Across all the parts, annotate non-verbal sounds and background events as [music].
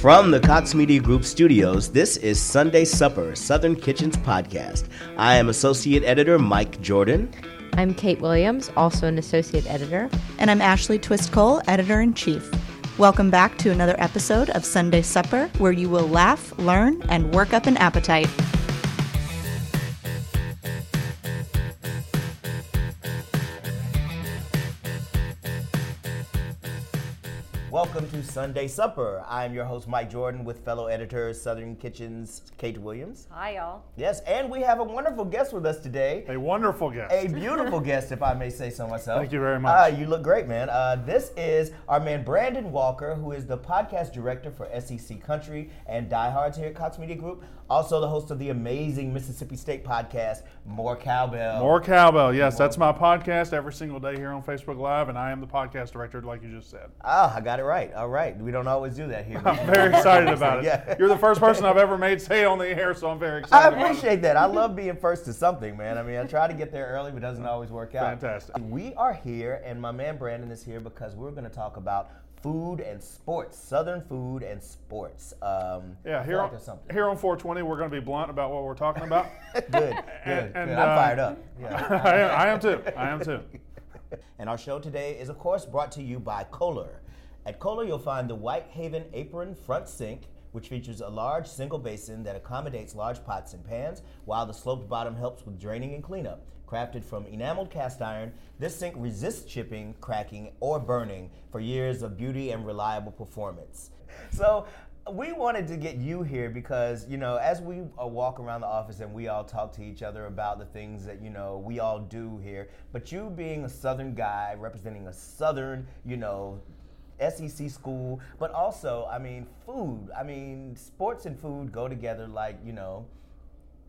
From the Cox Media Group studios, this is Sunday Supper, Southern Kitchen's podcast. I am Associate Editor Mike Jordan. I'm Kate Williams, also an Associate Editor. And I'm Ashley Twist Cole, Editor in Chief. Welcome back to another episode of Sunday Supper, where you will laugh, learn, and work up an appetite. To Sunday Supper. I'm your host, Mike Jordan, with fellow editor Southern Kitchen's Kate Williams. Hi, y'all. Yes, and we have a wonderful guest with us today. A wonderful guest. A beautiful guest, if I may say so myself. Thank you very much. Uh, you look great, man. Uh, this is our man Brandon Walker, who is the podcast director for SEC Country and Diehards here at Cox Media Group. Also, the host of the amazing Mississippi State podcast, More Cowbell. More Cowbell, yes. That's my podcast every single day here on Facebook Live, and I am the podcast director, like you just said. Ah, I got it right. All right. We don't always do that here. [laughs] I'm very excited [laughs] about it. Yeah. You're the first person I've ever made say on the air, so I'm very excited. I about it. appreciate that. I love being first to something, man. I mean, I try to get there early, but it doesn't always work out. Fantastic. We are here, and my man Brandon is here because we're going to talk about food and sports, Southern food and sports. Um, Yeah, here on, here on 420, we're going to be blunt about what we're talking about. [laughs] good, good, And- good. I'm uh, fired up. [laughs] Yeah. I, am, I am too. I am too. [laughs] And our show today is, of course, brought to you by Kohler. At Kohler, you'll find the Whitehaven Apron Front Sink, which features a large single basin that accommodates large pots and pans, while the sloped bottom helps with draining and cleanup. Crafted from enameled cast iron, this sink resists chipping, cracking, or burning for years of beauty and reliable performance. So, we wanted to get you here because you know as we uh, walk around the office and we all talk to each other about the things that you know we all do here but you being a southern guy representing a southern you know SEC school but also I mean food I mean sports and food go together like you know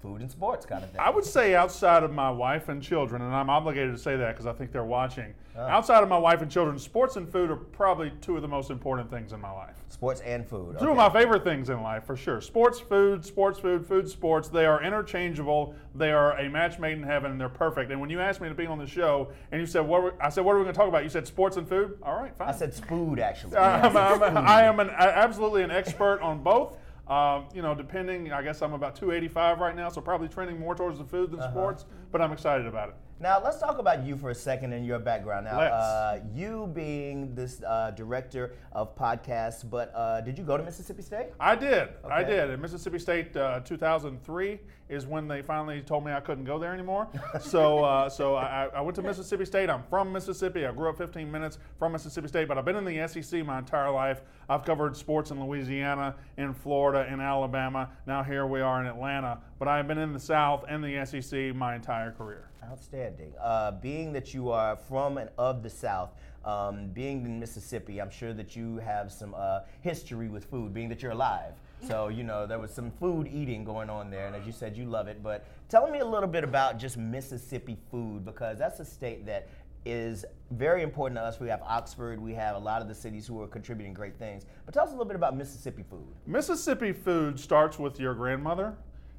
food and sports kind of thing I would say outside of my wife and children, and I'm obligated to say that because I think they're watching. Ah. Outside of my wife and children, sports and food are probably two of the most important things in my life. sports and food Two okay. of my favorite things in life, for sure. Sports, food, sports, food, food, sports. They are interchangeable. They are a match made in heaven. They're perfect. And when you asked me to be on the show, and you said, "What?" Were, I said, "What are we going to talk about?" You said sports and food. All right, fine. I said food actually [laughs] I'm, Yeah, I'm, food. I am an, absolutely an expert on both. Um, you know, depending, I guess I'm about 285 right now, so probably trending more towards the food than Uh-huh. sports. But I'm excited about it. Now let's talk about you for a second and your background. Now, uh, you being this uh, director of podcasts, but uh, did you go to Mississippi State? I did. I did. At Mississippi State, uh, 2003 is when they finally told me I couldn't go there anymore. so, uh, [laughs] so I, I went to Mississippi State. I'm from Mississippi. I grew up 15 minutes from Mississippi State, but I've been in the SEC my entire life. I've covered sports in Louisiana, in Florida, in Alabama. Now here we are in Atlanta. But I've been in the South and the SEC my entire career. Outstanding. Uh, being that you are from and of the South, um, being in Mississippi, I'm sure that you have some uh, history with food, being that you're alive. [laughs] So, you know, there was some food eating going on there, and as you said, you love it. But tell me a little bit about just Mississippi food, because that's a state that is very important to us. We have Oxford, we have a lot of the cities who are contributing great things. But tell us a little bit about Mississippi food. Mississippi food starts with your grandmother,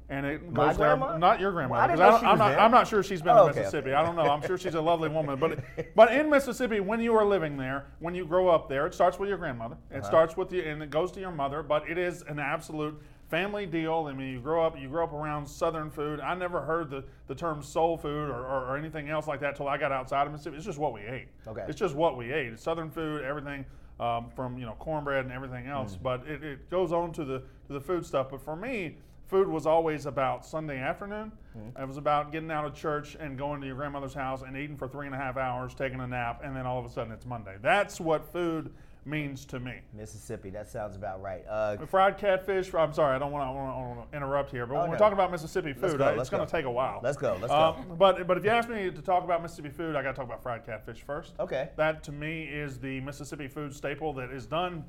and it My goes there. grandma? Not your Well, grandmother. I know she I'm not. not sure she's been Oh, to okay, Mississippi. okay. I don't know. I'm sure she's a lovely woman. But but in Mississippi, when you are living there, when you grow up there, it starts with your grandmother. It Uh-huh. starts with you, and it goes to your mother. But it is an absolute family deal. I mean, you grow up. You grow up around Southern food. I never heard the, the term soul food or, or, or anything else like that till I got outside of Mississippi. It's just what we ate. Okay. It's just what we ate. It's Southern food, everything um, from you know cornbread and everything else. Mm. But it, it goes on to the to the food stuff. But for me, food was always about Sunday afternoon. Mm. It was about getting out of church and going to your grandmother's house and eating for three and a half hours, taking a nap, and then all of a sudden it's Monday. That's what food means to me. Mississippi, that sounds about right. Uh, Fried catfish. I'm sorry, I don't want to interrupt here, but Oh, when we're talking about Mississippi food, go, uh, it's going to take a while. Let's go, let's Uh, go. But but if you ask me to talk about Mississippi food, I got to talk about fried catfish first. Okay. That to me is the Mississippi food staple that is done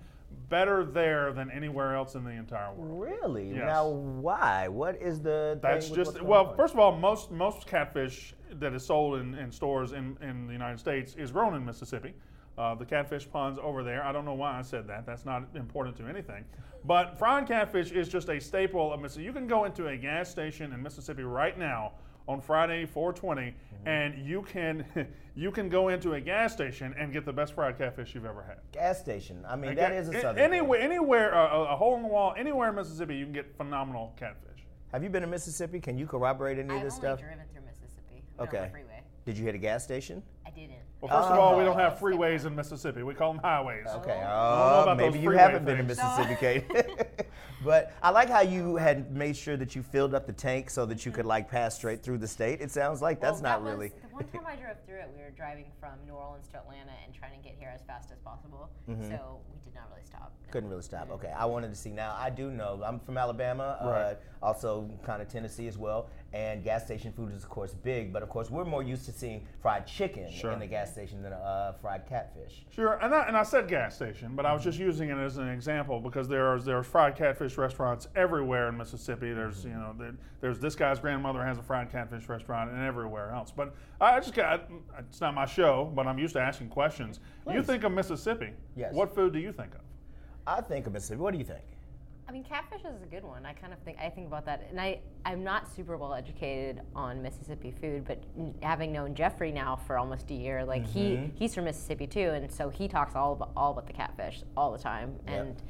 better there than anywhere else in the entire world. Really? Yes. Now, why? What is the? That's just well. on? First of all, most most catfish that is sold in, in stores in, in the United States is grown in Mississippi. Uh, the catfish ponds over there. I don't know why I said that. That's not important to anything. But fried catfish is just a staple of Mississippi. You can go into a gas station in Mississippi right now, on Friday 420, and you can [laughs] you can go into a gas station and get the best fried catfish you've ever had. Gas station. I mean, that is a A- southern. thing. anywhere, anywhere, uh, a, a hole in the wall, anywhere in Mississippi, you can get phenomenal catfish. Have you been to Mississippi? Can you corroborate any of this stuff? I've only driven through Mississippi. not on Okay. the freeway. Did you hit a gas station? I didn't. Well, first of all, we don't Oh. have freeways in Mississippi. We call them highways. Okay. don't know about maybe you haven't been in things. Mississippi, Kate. [laughs] but I like how you had made sure that you filled up the tank so that you could like pass straight through the state. It sounds like that's Well, not that really. The one time [laughs] I drove through it, we were driving from New Orleans to Atlanta and trying to get here as fast as possible. Mm-hmm. So we did not really stop. Couldn't really stop. Okay, I wanted to see. Now I do know I'm from Alabama, Right. uh, also kind of Tennessee as well, and gas station food is of course big. But of course, we're more used to seeing fried chicken Sure. in the gas station than uh, fried catfish. Sure, and I, and I said gas station, but I was just using it as an example because there's there's fried catfish restaurants everywhere in Mississippi. There's you know there, there's this guy's grandmother has a fried catfish restaurant and everywhere else. But I just got it's not my show, but I'm used to asking questions. You think of Mississippi? Yes. What food do you think of? I think of Mississippi. What do you think? I mean, catfish is a good one. I kind of think I think about that, and I I'm not super well educated on Mississippi food, but having known Jeffrey now for almost a year, like he mm-hmm. he's from Mississippi too, and so he talks all about all about the catfish all the time, Yep. and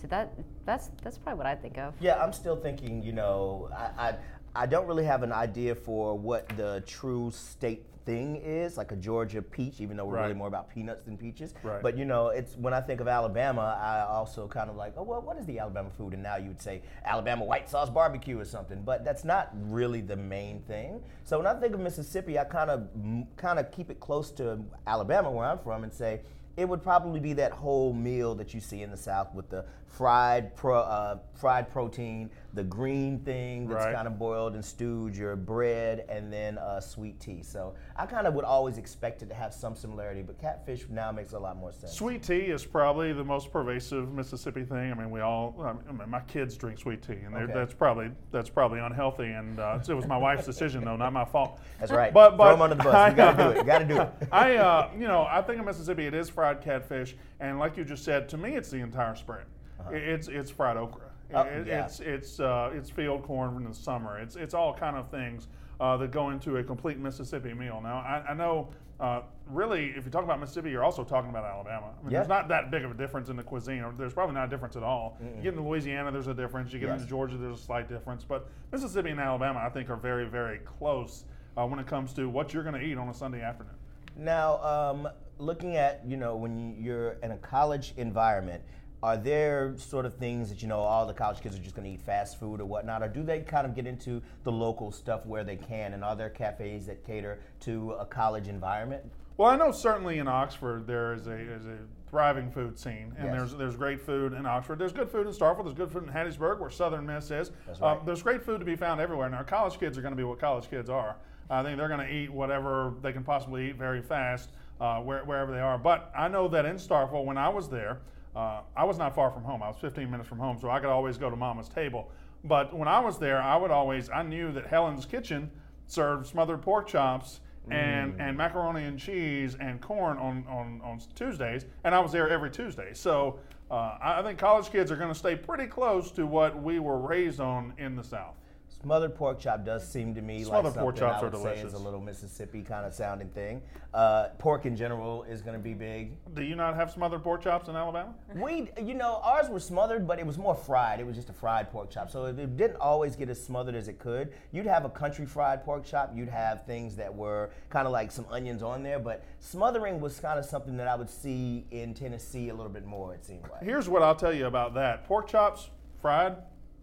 so that that's that's probably what I think of. Yeah, I'm still thinking. You know, I, I I don't really have an idea for what the true state thing is, like a Georgia peach, even though we're really more about peanuts than peaches. Right. But you know, it's when I think of Alabama, I also kind of like, oh well, what is the Alabama food? And now you would say Alabama white sauce barbecue or something, but that's not really the main thing. So when I think of Mississippi, I kind of kind of keep it close to Alabama, where I'm from, and say it would probably be that whole meal that you see in the South with the fried pro, uh, fried protein, the green thing that's Right. kind of boiled and stewed, your bread, and then uh, sweet tea. So I kind of would always expect it to have some similarity, but catfish now makes a lot more sense. Sweet tea is probably the most pervasive Mississippi thing. I mean, we all. I mean, my kids drink sweet tea, and Okay. that's probably that's probably unhealthy. And uh, it was my wife's decision, though, not my fault. That's right. But, Throw but them under the bus. you gotta do it. You gotta do it. [laughs] I, uh, you know, I think in Mississippi it is fried catfish, and like you just said, to me it's the entire spread. It- It's it's fried okra. Oh, It- yeah. It's it's uh, it's field corn in the summer. It's it's all kind of things uh, that go into a complete Mississippi meal. Now I, I know. Uh, really, if you talk about Mississippi, you're also talking about Alabama. I mean, Yeah. There's not that big of a difference in the cuisine. Or there's probably not a difference at all. You get into Louisiana, there's a difference. You get Yes. into Georgia, there's a slight difference. But Mississippi and Alabama, I think, are very, very close uh, when it comes to what you're going to eat on a Sunday afternoon. Now, um, looking at you know when you're in a college environment, are there sort of things that you know all the college kids are just going to eat fast food or whatnot, or do they kind of get into the local stuff where they can? And are there cafes that cater to a college environment? Well, I know certainly in Oxford there is a, is a thriving food scene, and Yes. there's there's great food in Oxford. There's good food in Starkville. There's good food in Hattiesburg, where Southern Miss is. Uh, right. there's great food to be found everywhere. Now, college kids are going to be what college kids are. I think they're going to eat whatever they can possibly eat very fast, uh, where, wherever they are. But I know that in Starkville, when I was there, uh, I was not far from home. I was 15 minutes from home, so I could always go to Mama's table. But when I was there, I would always I knew that Helen's Kitchen served smothered pork chops and, and macaroni and cheese and corn on, on, on Tuesdays, and I was there every Tuesday. So uh, I think college kids are going to stay pretty close to what we were raised on in the South. Smothered pork chop does seem to me Smothered like something pork chops I are would say is a little Mississippi kind of sounding thing. Uh, pork in general is going to be big. Do you not have smothered pork chops in Alabama? We, you know, ours were smothered, but it was more fried. It was just a fried pork chop. So it it didn't always get as smothered as it could. You'd have a country fried pork chop. You'd have things that were kind of like some onions on there, but smothering was kind of something that I would see in Tennessee a little bit more. It seemed like. Here's what I'll tell you about that pork chops, fried,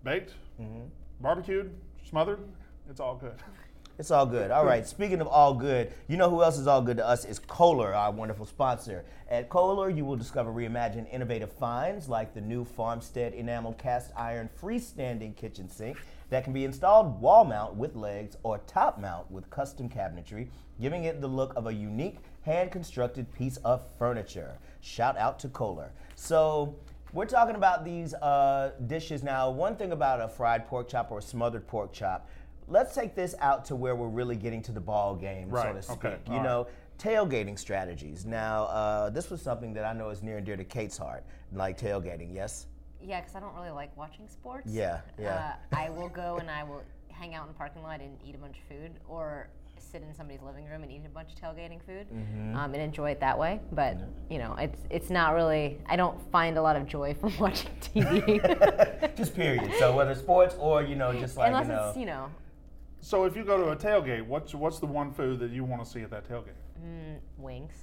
baked, barbecued, smothered, it's all good. It's all good. All right. Speaking of all good, you know who else is all good to us is Kohler, our wonderful sponsor. At Kohler, you will discover reimagined innovative finds like the new Farmstead enamel cast iron freestanding kitchen sink that can be installed wall mount with legs or top mount with custom cabinetry, giving it the look of a unique hand constructed piece of furniture. Shout out to Kohler. So, we're talking about these uh, dishes now. One thing about a fried pork chop or a smothered pork chop, let's take this out to where we're really getting to the ball game, so to speak. okay, You all right. know, tailgating strategies. Now, uh, this was something that I know is near and dear to Kate's heart, like tailgating. Yes. Yeah, because I don't really like watching sports. Yeah, yeah. Uh, I will go and I will hang out in the parking lot and eat a bunch of food, or sit in somebody's living room and eat a bunch of tailgating food Mm-hmm. um, and enjoy it that way. But you know, it's it's not really. I don't find a lot of joy [laughs] from watching TV [laughs] just period. So whether sports or you know, just like unless you know, it's you know So if you go to a tailgate, what's what's the one food that you want to see at that tailgate? wings.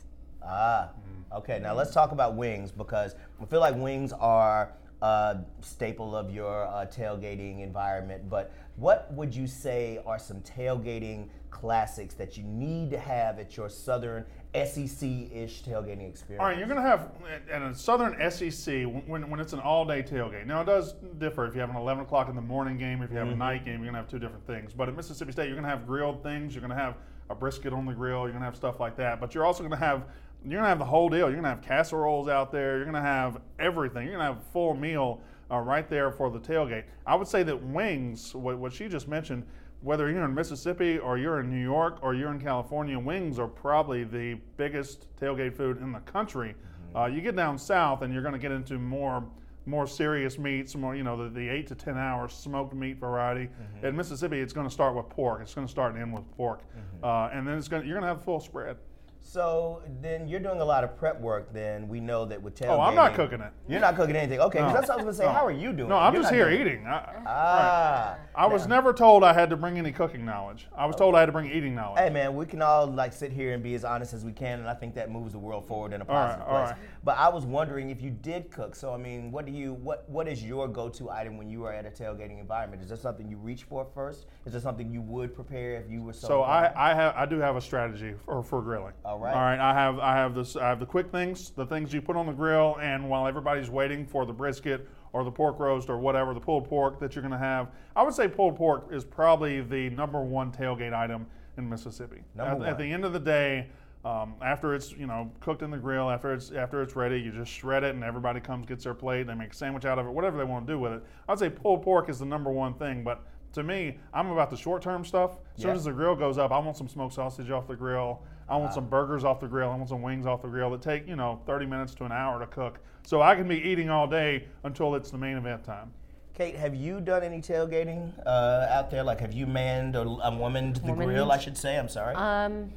Ah, okay. Now let's talk about wings because I feel like wings are a staple of your uh, tailgating environment. But what would you say are some tailgating classics that you need to have at your southern SEC-ish tailgating experience? All right, you're going to have at a Southern SEC when, when it's an all-day tailgate. Now it does differ if you have an 11 o'clock in the morning game. If you have a night game, you're going to have two different things. But at Mississippi State, you're going to have grilled things. You're going to have a brisket on the grill. You're going to have stuff like that. But you're also going to have you're going to have the whole deal. You're going to have casseroles out there. You're going to have everything. You're going to have a full meal uh, right there for the tailgate. I would say that wings, what, what she just mentioned, whether you're in Mississippi or you're in New York or you're in California, wings are probably the biggest tailgate food in the country. Uh, you get down south and you're going to get into more more serious meats, more you know the, the eight to ten hour smoked meat variety. In Mississippi, it's going to start with pork. It's going to start and end with pork, uh, and then it's going you're going to have a full spread. So then you're doing a lot of prep work. Then we know that with tailgating. Oh, I'm not cooking it. You're not cooking anything. Okay, 'cause No. that's what I was gonna say. No. How are you doing? No, I'm You're just not here doing- eating. I, Ah. I was never told I had to bring any cooking knowledge. I was told I had to bring eating knowledge. Hey man, we can all like sit here and be as honest as we can, and I think that moves the world forward in a All right, positive all place. right. But I was wondering if you did cook. So I mean, what do you what what is your go-to item when you are at a tailgating environment? Is there something you reach for first? Is there something you would prepare if you were so? So I. I have I do have a strategy for, for grilling. All right. All right. I have I have this I have the quick things, the things you put on the grill, and while everybody's waiting for the brisket or the pork roast or whatever the pulled pork that you're going to have, I would say pulled pork is probably the number one tailgate item in Mississippi. Number at, one. at the end of the day. Um, after it's you know cooked in the grill, after it's after it's ready, you just shred it, and everybody comes gets their plate. They make a sandwich out of it, whatever they want to do with it. I'd say pulled pork is the number one thing, but to me, I'm about the short term stuff. As soon Yeah. as the grill goes up, I want some smoked sausage off the grill. I want some burgers off the grill. I want some wings off the grill that take, you know, 30 minutes to an hour to cook. So I can be eating all day until it's the main event time. Kate, have you done any tailgating uh, out there? Like, have you manned or um, womaned the Womaned? grill? I should say. I'm sorry. Um,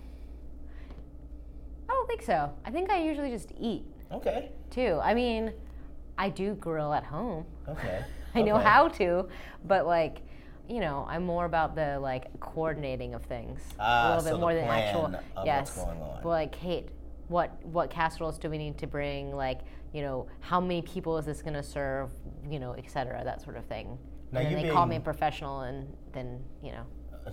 I don't think so. I think I usually just eat okay. too. I mean, I do grill at home. Okay. [laughs] I know Okay. how to, but like, you know, I'm more about the like coordinating of things Ah, a little bit so the more than actual. plan of what's yes, going on. but like, Kate, what what casseroles do we need to bring? Like, you know, how many people is this going to serve? You know, et cetera, that sort of thing. Now, and then they call me a professional, and then you know,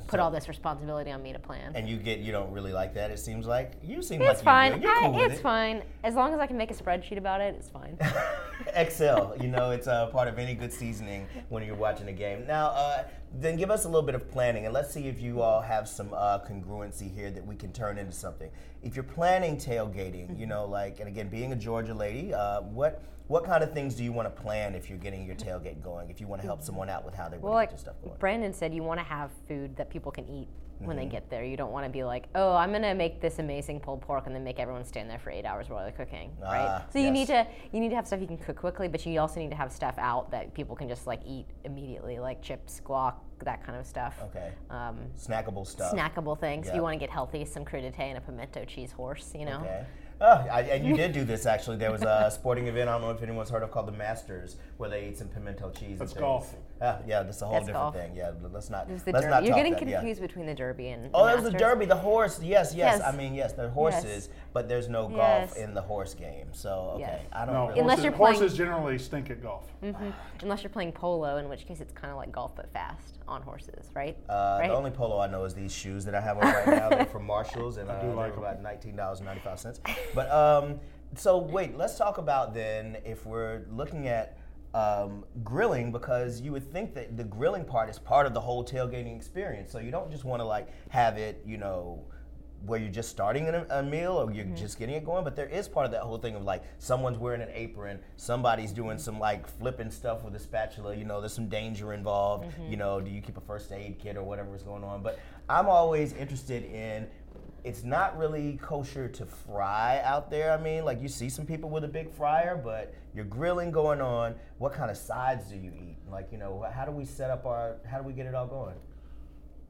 put so- all this responsibility on me to plan. And you get you don't really like that. It seems like you seem it's like fine. You're I- cool with it's it. fine as long as I can make a spreadsheet about it. It's fine. [laughs] Excel, you know, it's a part of any good seasoning when you're watching a game. Now, uh, then give us a little bit of planning, and let's see if you all have some uh, congruency here that we can turn into something. If you're planning tailgating, you know, like, and again, being a Georgia lady, uh, what what kind of things do you want to plan if you're getting your tailgate going? If you want to help someone out with how they Well, want like to get their stuff going. Brandon said, you want to have food that people can eat when Mm-hmm. they get there. You don't want to be like, oh, I'm gonna make this amazing pulled pork and then make everyone stand there for eight hours while they're cooking, Ah, right? So you yes. need to you need to have stuff you can cook quickly, but you also need to have stuff out that people can just like eat immediately, like chips, guac, that kind of stuff. Okay. Um, Snackable stuff. snackable things. If you want to get healthy, some crudité and a pimento cheese horse, you know. Okay. Oh, I, and you did do this actually. There was a [laughs] sporting event. I don't know if anyone's heard of called the Masters, where they eat some pimento cheese. and That's things. golf. Ah, yeah, that's a whole That's different golf. thing. Yeah, let's not. It the let's derby. not You're talk getting that, yeah. confused between the derby and Oh, the that was the derby, the horse. Yes, yes. Yes. I mean, yes, they're horses, but there's no golf Yes. in the horse game. So okay, Yes. I don't. No, really, Unless horses, you're playing- horses generally stink at golf. Mm-hmm. Unless you're playing polo, in which case it's kind of like golf but fast on horses, right? Uh, right? The only polo I know is these shoes that I have on right now. They're from [laughs] Marshalls, and uh, do they're like 'em. about nineteen dollars and ninety five cents. But um, so wait, let's talk about then if we're looking at um, grilling because you would think that the grilling part is part of the whole tailgating experience. So you don't just want to like have it, you know. Where you're just starting a, a meal or you're mm-hmm. just getting it going, but there is part of that whole thing of like someone's wearing an apron, somebody's doing mm-hmm. some like flipping stuff with a spatula. You know, there's some danger involved. Mm-hmm. You know, do you keep a first aid kit or whatever is going on? But I'm always interested in. It's not really kosher to fry out there. I mean, like you see some people with a big fryer, but you're grilling going on. What kind of sides do you eat? Like, you know, how do we set up our? How do we get it all going?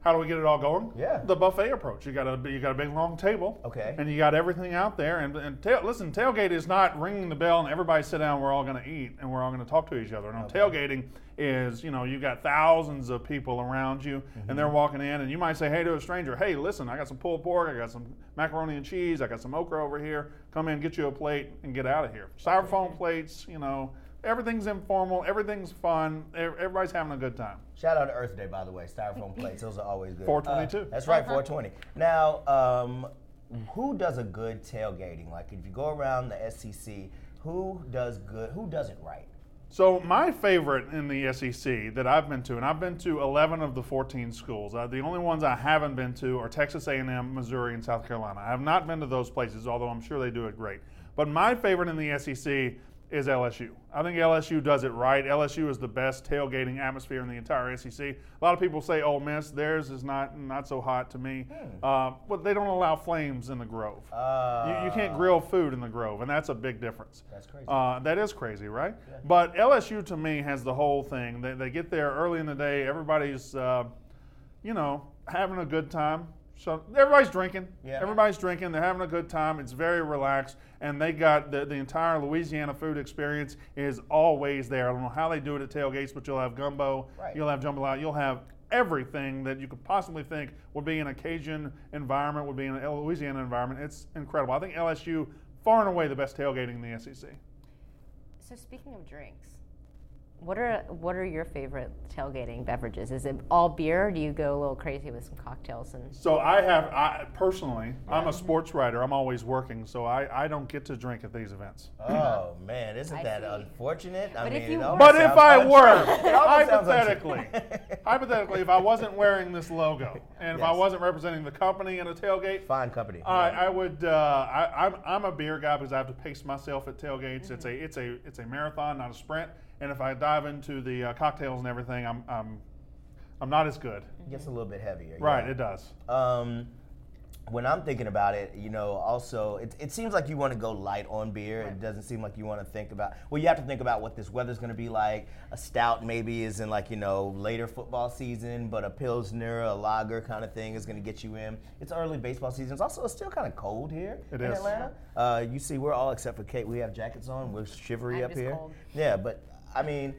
How do we get it all going? Yeah. The buffet approach. You got a you got a big long table. Okay. And you got everything out there. And, and tail, listen, tailgate is not ringing the bell and everybody sit down. We're all going to eat and we're all going to talk to each other. No, tailgating is you know you got thousands of people around you and mm-hmm. they're walking in and you might say hey to a stranger, hey listen, I got some pulled pork, I got some macaroni and cheese, I got some okra over here. Come in, get you a plate, and get out of here. Styrofoam plates, you know. Everything's informal. Everything's fun. Everybody's having a good time. Shout out to Earth Day, by the way. Styrofoam plates, those are always good. 422. Uh, that's right, 420. Now, um, who does a good tailgating? Like, if you go around the SEC, who does good? Who does it right? So my favorite in the SEC that I've been to, and I've been to 11 of the 14 schools. Uh, the only ones I haven't been to are Texas A&M, Missouri, and South Carolina. I have not been to those places, although I'm sure they do it great. But my favorite in the SEC is LSU. I think LSU does it right. LSU is the best tailgating atmosphere in the entire SEC. A lot of people say Ole Miss, theirs is not not so hot to me. Uh, but they don't allow flames in the Grove. you, you can't grill food in the Grove, and that's a big difference. That's crazy. Uh, that is crazy, right? But LSU to me has the whole thing. They, they get there early in the day. Everybody's, uh, you know, having a good time. So everybody's drinking. Yeah. Everybody's drinking. They're having a good time. It's very relaxed, and they got the, the entire Louisiana food experience is always there. I don't know how they do it at tailgates, but you'll have gumbo, Right. you'll have jambalaya, you'll have everything that you could possibly think would be in a Cajun environment, would be in a Louisiana environment. It's incredible. I think LSU far and away the best tailgating in the SEC. So speaking of drinks, what are what are your favorite tailgating beverages? Is it all beer? Or do you go a little crazy with some cocktails and? So I have, I personally, I'm a sports writer. I'm always working, so I, I don't get to drink at these events. Oh man, isn't I that see. unfortunate? I mean, if you were- But if I untrue. were, [laughs] It almost sounds hypothetically, [laughs] hypothetically, if I wasn't wearing this logo and if I wasn't representing the company in a tailgate, Fine company. I, I would. Uh, I, I'm, I'm a beer guy because I have to pace myself at tailgates. It's a it's a it's a marathon, not a sprint. And if I dive into the uh, cocktails and everything, I'm I'm I'm not as good. It gets a little bit heavier. Right, yeah. it does. Um, when I'm thinking about it, you know, also it, it seems like you want to go light on beer. It doesn't seem like you want to think about. Well, you have to think about what this weather's going to be like. A stout maybe is in like you know later football season, but a pilsner, a lager kind of thing is going to get you in. It's early baseball season. It's also it's still kind of cold here It in is. Atlanta. Uh, you see, we're all except for Kate. We have jackets on. We're shivery I'm up here. cold. Yeah, but I mean,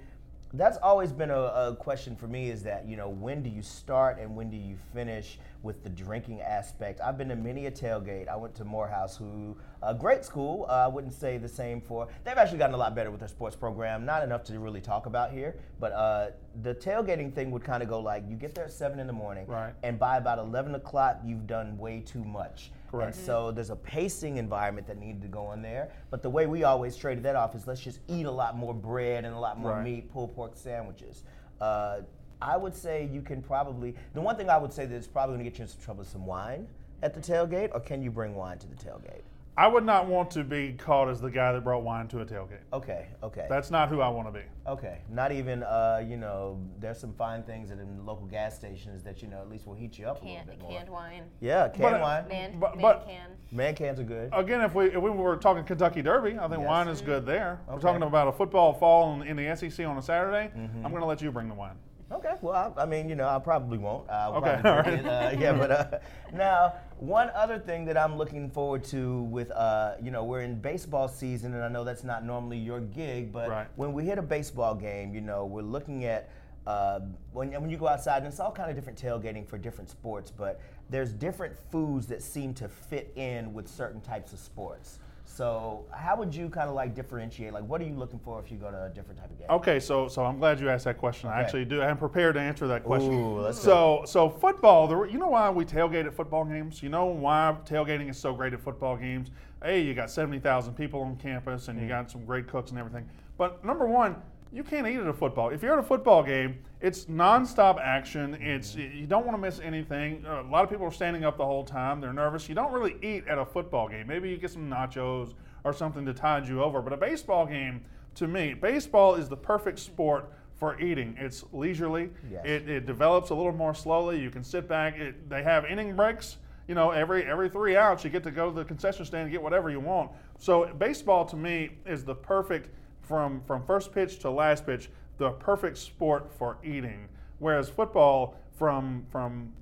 that's always been a, a question for me is that, you know, when do you start and when do you finish with the drinking aspect? I've been to many a tailgate. I went to Morehouse, who, a great school. Uh, I wouldn't say the same for, they've actually gotten a lot better with their sports program. Not enough to really talk about here, but uh, the tailgating thing would kind of go like you get there at 7 in the morning, Right. and by about 11 o'clock, you've done way too much. Correct. And so there's a pacing environment that needed to go in there. But the way we always traded that off is let's just eat a lot more bread and a lot more Right. meat, pulled pork sandwiches. Uh, I would say you can probably, the one thing I would say that's probably gonna get you in some trouble is some wine at the tailgate, or can you bring wine to the tailgate? I would not want to be caught as the guy that brought wine to a tailgate. Okay, okay. That's not who I want to be. Okay, not even, uh, you know, there's some fine things at in local gas stations that, you know, at least will heat you up a little bit more. canned wine, Yeah, canned But, uh, wine. man, But- man but- can. Man cans are good. Again, if we if we were talking Kentucky Derby, I think Yes. wine is good there. We're talking about a football fall in, in the SEC on a Saturday. Mm-hmm. I'm going to let you bring the wine. Okay, well, I, I mean, you know, I probably won't. I'll Okay, probably [laughs] all it, uh, yeah, [laughs] but uh, now one other thing that I'm looking forward to with, uh, you know, we're in baseball season, and I know that's not normally your gig, but Right. when we hit a baseball game, you know, we're looking at uh, when when you go outside, and it's all kind of different tailgating for different sports, but there's different foods that seem to fit in with certain types of sports. So, how would you kind of like differentiate? Like, what are you looking for if you go to a different type of game? Okay, so so I'm glad you asked that question. I actually do. I'm prepared to answer that question. Ooh, let's so so football. The, you know why we tailgate at football games? You know why tailgating is so great at football games? Hey, you got seventy thousand people on campus, and you mm. got some great cooks and everything. But number one, you can't eat at a football. If you're at a football game, it's nonstop action. It's you don't want to miss anything. A lot of people are standing up the whole time. They're nervous. You don't really eat at a football game. Maybe you get some nachos or something to tide you over. But a baseball game, to me, baseball is the perfect sport for eating. It's leisurely. Yes. It, it develops a little more slowly. You can sit back. It, they have inning breaks. You know, every every three outs, you get to go to the concession stand and get whatever you want. So baseball, to me, is the perfect from from first pitch to last pitch, the perfect sport for eating. Whereas football, from from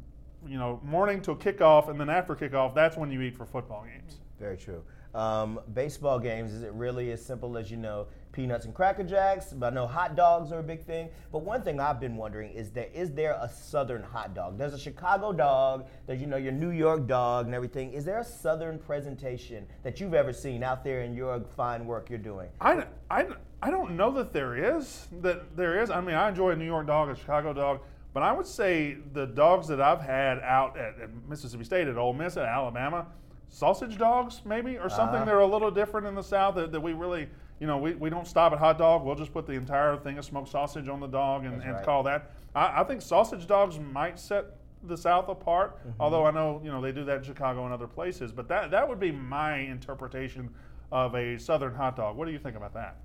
you know, morning till kickoff, and then after kickoff, that's when you eat for football games. Very true. Um, baseball games, is it really as simple as you know, peanuts and cracker jacks? But I know hot dogs are a big thing. But one thing I've been wondering is that is there a southern hot dog? There's a Chicago dog, there's you know your New York dog and everything. Is there a southern presentation that you've ever seen out there in your fine work you're doing? I, I, I don't know that there is. That there is. I mean, I enjoy a New York dog, a Chicago dog, but I would say the dogs that I've had out at, at Mississippi State, at Ole Miss, at Alabama, sausage dogs maybe, or something. Uh-huh. They're a little different in the South that, that we really, you know, we, we don't stop at hot dog. We'll just put the entire thing of smoked sausage on the dog and, and right. call that. I, I think sausage dogs might set the South apart, Mm-hmm. although I know you know they do that in Chicago and other places. But that that would be my interpretation of a Southern hot dog. What do you think about that?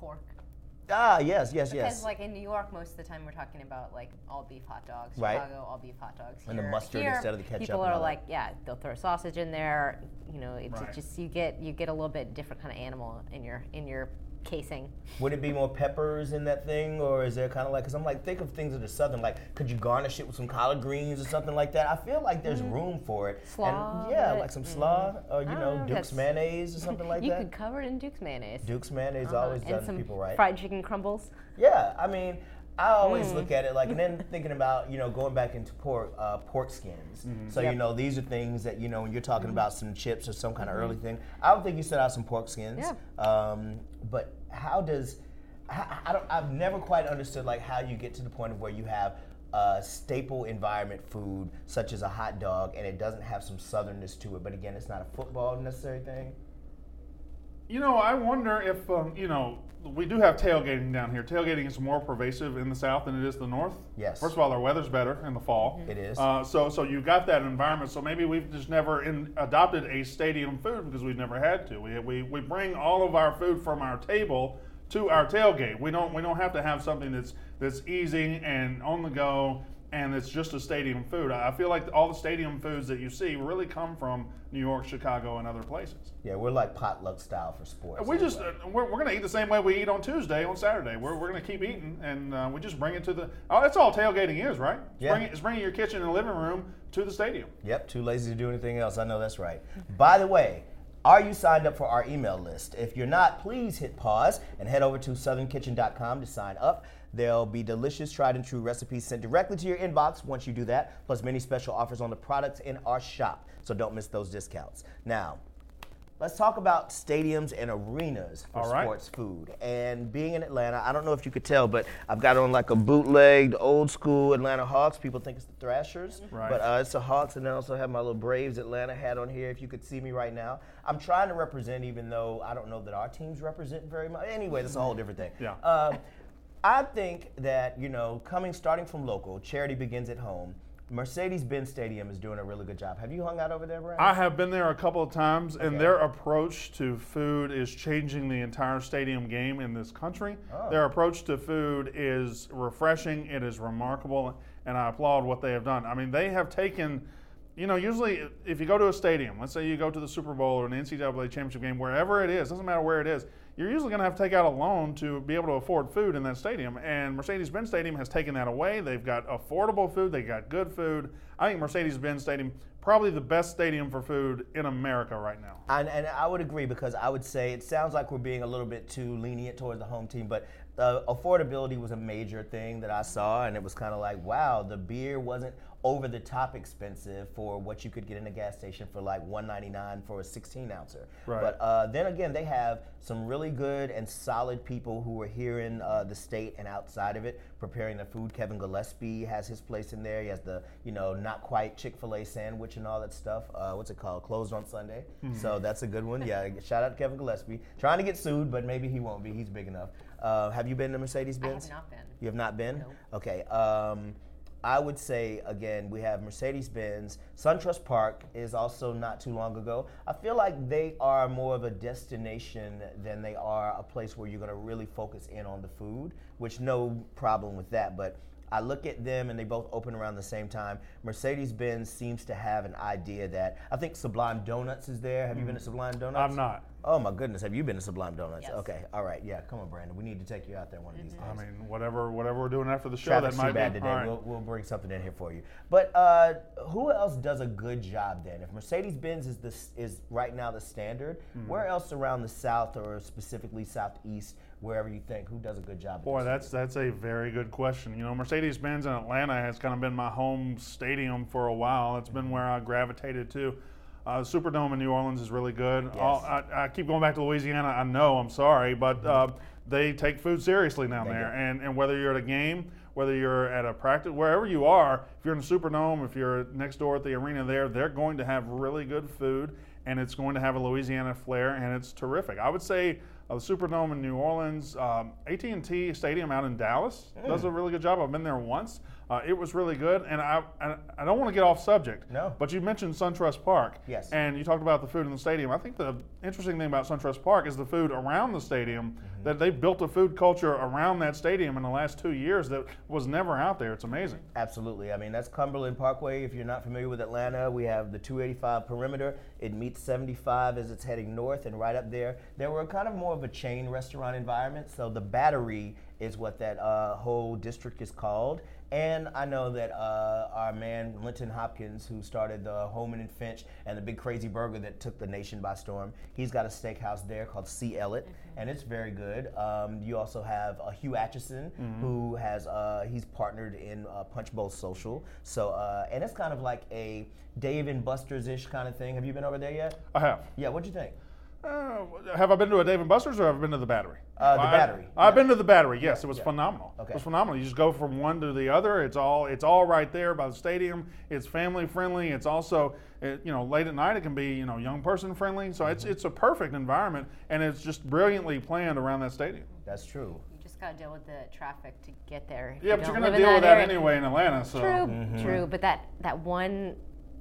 Pork. Ah, yes, yes, yes. Because like in New York, most of the time we're talking about like all beef hot dogs. Right. Chicago, all beef hot dogs. And the mustard here, instead of the ketchup People and are all like, yeah, they'll throw sausage in there. You know, it's Right. just you get you get a little bit different kind of animal in your in your casing. Would it be more peppers in that thing, or is there kind of like? Because I'm like, think of things that are southern. Like, could you garnish it with some collard greens or something like that? I feel like there's mm. room for it. Slaw, and yeah, like some mm. slaw, or you know, know, Duke's mayonnaise or something like [laughs] you that. could cover it in Duke's mayonnaise. Duke's mayonnaise Uh-huh, always and done some people right. fried chicken crumbles. Yeah, I mean, I always Mm. look at it like, and then thinking about, you know, going back into pork, uh, pork skins. Mm-hmm. So, Yep. you know, these are things that, you know, when you're talking about some chips or some kind Mm-hmm. of early thing, I would think you set out some pork skins. Yeah. Um, but how does, I, I don't, I've never quite understood like how you get to the point of where you have a staple environment food such as a hot dog and it doesn't have some southernness to it. But again, it's not a football necessary thing. You know, I wonder if um, you know we do have tailgating down here. Tailgating is more pervasive in the South than it is the North. Yes. First of all, our weather's better in the fall. It is. Uh, so, so you got that environment. So maybe we've just never in, adopted a stadium food because we've never had to. We, we, we bring all of our food from our table to our tailgate. We don't we don't have to have something that's that's easy and on the go and it's just a stadium food. I feel like all the stadium foods that you see really come from New York, Chicago, and other places. Yeah, we're like potluck style for sports. We just uh, we're, we're going to eat the same way we eat on Tuesday on Saturday. We're, we're going to keep eating, and uh, we just bring it to the. Oh, that's all tailgating is, right? It's, Yeah. bringing, it's bringing your kitchen and living room to the stadium. Yep, too lazy to do anything else. I know that's right. By the way, are you signed up for our email list? If you're not, please hit pause and head over to southernkitchen.com to sign up. There'll be delicious, tried and true recipes sent directly to your inbox once you do that, plus many special offers on the products in our shop. So don't miss those discounts. Now, let's talk about stadiums and arenas for right. sports food. And being in Atlanta, I don't know if you could tell, but I've got on like a bootlegged, old school Atlanta Hawks. People think it's the Thrashers, Right. but uh, it's the Hawks, and I also have my little Braves Atlanta hat on here. If you could see me right now, I'm trying to represent, even though I don't know that our teams represent very much. Anyway, that's a whole different thing. Yeah. Um, I think that you know, coming starting from local, charity begins at home. Mercedes-Benz Stadium is doing a really good job. Have you hung out over there, Brian? I have been there a couple of times, Okay. and their approach to food is changing the entire stadium game in this country. Oh. Their approach to food is refreshing, it is remarkable, and I applaud what they have done. I mean, they have taken, you know, usually if you go to a stadium, let's say you go to the Super Bowl or an NCAA championship game, wherever it is, doesn't matter where it is, you're usually going to have to take out a loan to be able to afford food in that stadium. And Mercedes Benz Stadium has taken that away. They've got affordable food, they've got good food. I think Mercedes Benz Stadium, probably the best stadium for food in America right now. And, and I would agree because I would say it sounds like we're being a little bit too lenient towards the home team, but affordability was a major thing that I saw, and it was kind of like, wow, the beer wasn't over the top expensive for what you could get in a gas station for like 1.99 for a 16 ouncer. Right. But uh, then again, they have some really good and solid people who are here in uh, the state and outside of it preparing the food. Kevin Gillespie has his place in there. He has the you know not quite Chick Fil A sandwich and all that stuff. Uh, what's it called? Closed on Sunday. So that's a good one. Yeah, shout out to Kevin Gillespie. Trying to get sued, but maybe he won't be. He's big enough. Uh, have you been to Mercedes Benz? I Benz? have not been. You have not been? Nope. Okay. Um, I would say again, we have Mercedes Benz. SunTrust Park is also not too long ago. I feel like they are more of a destination than they are a place where you're going to really focus in on the food, which no problem with that. But I look at them and they both open around the same time. Mercedes Benz seems to have an idea that I think Sublime Donuts is there. Have you been to mm. Sublime Donuts? I'm not. Oh my goodness, have you been to Sublime Donuts? Yes. Okay, all right, yeah. Come on, Brandon. We need to take you out there one of these days. I mean, whatever whatever we're doing after the show, Traffic's that might too bad be. today. all right. We'll, we'll bring something in here for you. But uh, who else does a good job then? If Mercedes Benz is this is right now the standard, Hmm. where else around the South or specifically Southeast, wherever you think, who does a good job? Boy, this? that's that's a very good question. You know, Mercedes Benz in Atlanta has kind of been my home stadium for a while. It's been where I gravitated to. Uh, Superdome in New Orleans is really good. All, I, I keep going back to Louisiana. I know, I'm sorry, but uh, they take food seriously down They there. do. And, and whether you're at a game, whether you're at a practice, wherever you are, if you're in the Superdome, if you're next door at the arena there, they're going to have really good food and it's going to have a Louisiana flair and it's terrific. I would say uh, the Superdome in New Orleans, um, AT&T Stadium out in Dallas does a really good job. I've been there once. Uh, it was really good, and I, I, I don't want to get off subject. No. But you mentioned SunTrust Park. Yes. And you talked about the food in the stadium. I think the interesting thing about SunTrust Park is the food around the stadium. Mm-hmm. That they've built a food culture around that stadium in the last two years that was never out there. It's amazing. Absolutely. I mean, that's Cumberland Parkway. If you're not familiar with Atlanta, we have the 285 perimeter. It meets 75 as it's heading north, and right up there, there were kind of more of a chain restaurant environment. So the Battery is what that uh, whole district is called. And I know that uh, our man Linton Hopkins, who started the Holeman and Finch and the Big Crazy Burger that took the nation by storm, he's got a steakhouse there called C. Elliott, and it's very good. Um, you also have uh, Hugh Acheson, who has uh, he's partnered in uh, Punch Bowl Social. So uh, and it's kind of like a Dave and Buster's ish kind of thing. Have you been over there yet? I have. Yeah. What'd you think? Uh, have I been to a Dave and Buster's or have I been to the Battery? Uh, the I- Battery, I've yeah. been to the Battery. Yes, it was yeah. phenomenal. Okay. It was phenomenal. You just go from one to the other. It's all it's all right there by the stadium. It's family friendly. It's also it, you know late at night it can be you know young person friendly. So Mm-hmm. it's it's a perfect environment and it's just brilliantly planned around that stadium. That's true. You just gotta deal with the traffic to get there. if Yeah, you but you're gonna deal with that area. anyway in Atlanta. So True, Mm-hmm. true. But that that one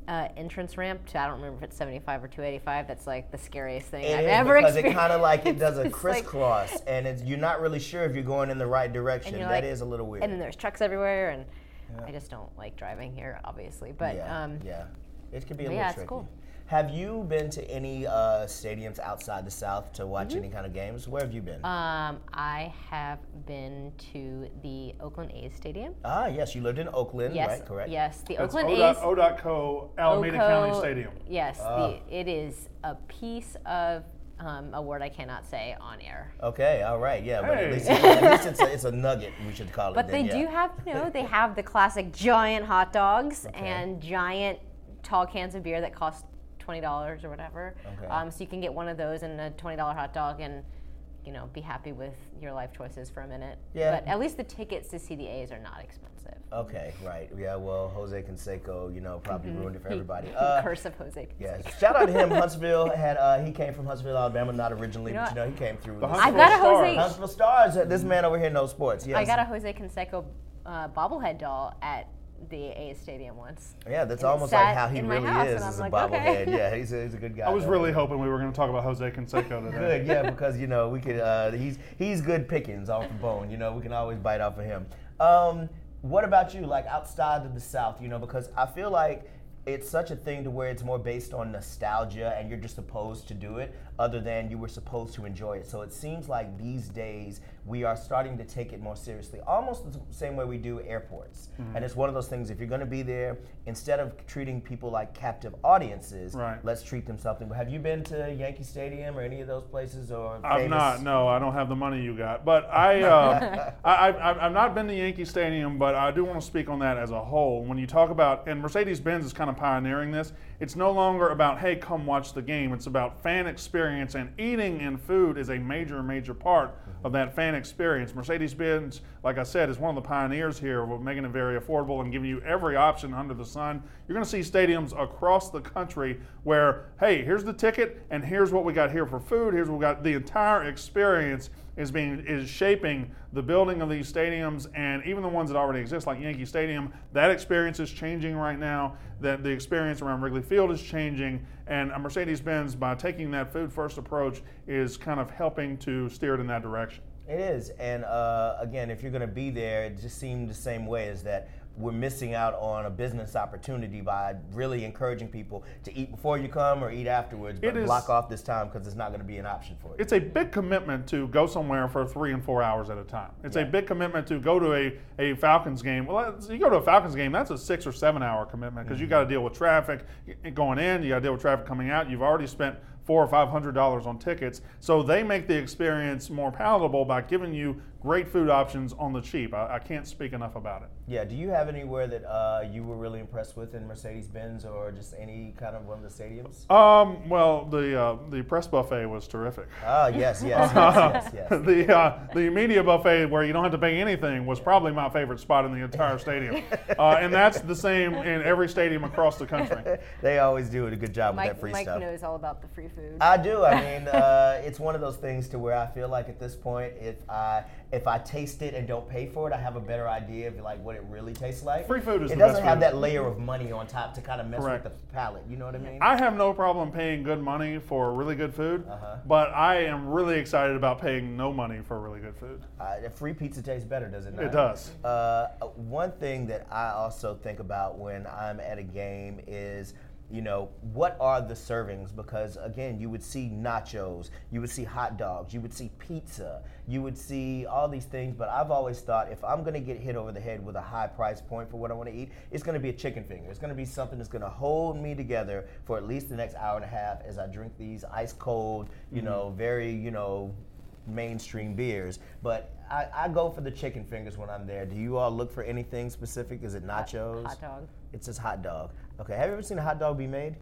uh, entrance ramp to I don't remember if it's 75 or 285. That's like the scariest thing It I've ever because experienced. it kind of like it does a [laughs] It's like- crisscross, and it's, you're not really sure if you're going in the right direction. That you're is a little weird. And then there's trucks everywhere, and I just don't like driving here, obviously. But yeah, um, yeah, it can be a little yeah, it's tricky. cool. Have you been to any uh, stadiums outside the South to watch Mm-hmm. any kind of games? Where have you been? um, I have been to the Oakland A's stadium. ah, yes, you lived in Oakland, Yes, right? Correct. yes, the that's Oakland ODOT, A's. O.co Alameda County Stadium. Yes, Ah. the, it is a piece of um, a word I cannot say on air. Okay, all right, yeah, but at least, at least it's, a, it's a nugget. We should call it. But then, they yeah. do have, you know, they [laughs] have the classic giant hot dogs Okay. and giant tall cans of beer that cost twenty dollars or whatever. Okay. Um, so you can get one of those and a twenty dollar hot dog and, you know, be happy with your life choices for a minute. Yeah. But at least the tickets to see the A's are not expensive. Okay, right. Yeah, well, Jose Canseco, you know, probably ruined it for He- everybody. he- Uh, curse of Jose. yeah, shout out to him. Huntsville had uh, he came from Huntsville, Alabama, not originally, You know but you know he came through. I've got a Huntsville Jose. Stars. Huntsville Stars. uh, This man over here knows sports. Yes. I got a Jose Canseco uh, bobblehead doll at the A's stadium once. Yeah, that's and almost like how he in my really house, is and as a I'm like, bobblehead. okay. Yeah, he's a, he's a good guy. I was though. really hoping we were going to talk about Jose Canseco today. good. Yeah, because you know we could. Uh, he's he's good pickings off the bone. You know we can always bite off of him. Um, what about you? Like outside of the South, you know, because I feel like it's such a thing to where it's more based on nostalgia and you're just supposed to do it other than you were supposed to enjoy it. So it seems like these days we are starting to take it more seriously, almost the same way we do airports. Mm-hmm. And it's one of those things if you're going to be there, instead of treating people like captive audiences, Right. let's treat them something. Have you been to Yankee Stadium or any of those places or I've famous- not. No, I don't have the money you got. But I, uh, [laughs] I, I, I've not been to Yankee Stadium, but I do want to speak on that as a whole. When you talk about, and Mercedes Benz is kind of pioneering this. It's no longer about hey, come watch the game. It's about fan experience, and eating and food is a major, major part of that fan experience. Mercedes Benz, like I said, is one of the pioneers here of making it very affordable and giving you every option under the sun. You're going to see stadiums across the country where, hey, here's the ticket, and here's what we got here for food. Here's what we got. The entire experience is being is shaping the building of these stadiums, and even the ones that already exist, like Yankee Stadium. That experience is changing right now. That the experience around Wrigley Field is changing, and Mercedes-Benz, by taking that food-first approach, is kind of helping to steer it in that direction. It is, and uh, again, if you're going to be there, it just seemed the same way. as that we're missing out on a business opportunity by really encouraging people to eat before you come or eat afterwards, but is- block off this time because it's not going to be an option for you. It's a big commitment to go somewhere for three and four hours at a time. It's a big commitment to go to a, a Falcons game. Well, uh, you go to a Falcons game, that's a six or seven hour commitment because you mm-hmm. got to deal with traffic going in, you got to deal with traffic coming out. You've already spent four or five hundred dollars on tickets, so they make the experience more palatable by giving you great food options on the cheap. I, I can't speak enough about it. Yeah. Do you have anywhere that uh, you were really impressed with in Mercedes Benz or just any kind of one of the stadiums? Um, well, the uh, the press buffet was terrific. Oh yes, yes, [laughs] yes, yes. yes. the uh, the media buffet where you don't have to pay anything was probably my favorite spot in the entire stadium, [laughs] uh, and that's the same in every stadium across the country. [laughs] they always do a good job with that free Mike stuff. knows all about the free food. I do. I mean, uh, it's one of those things to where I feel like at this point, if I if I taste it and don't pay for it, I have a better idea of like what it really tastes like. Free food is It doesn't have food. that layer of money on top to kind of mess Correct. with the palate. You know what I mean? I have no problem paying good money for really good food, Uh-huh. but I am really excited about paying no money for really good food. Uh, free pizza tastes better, does it not? It does. Uh, one thing that I also think about when I'm at a game is, you know, what are the servings? Because again, you would see nachos, you would see hot dogs, you would see pizza, you would see all these things. But I've always thought if I'm going to get hit over the head with a high price point for what I want to eat, it's going to be a chicken finger. It's going to be something that's going to hold me together for at least the next hour and a half as I drink these ice cold, you know, mm-hmm. very, you know, mainstream beers, but I, I go for the chicken fingers when I'm there. Do you all look for anything specific? Is it nachos? hot dog. It says hot dog. Okay. Have you ever seen a hot dog be made?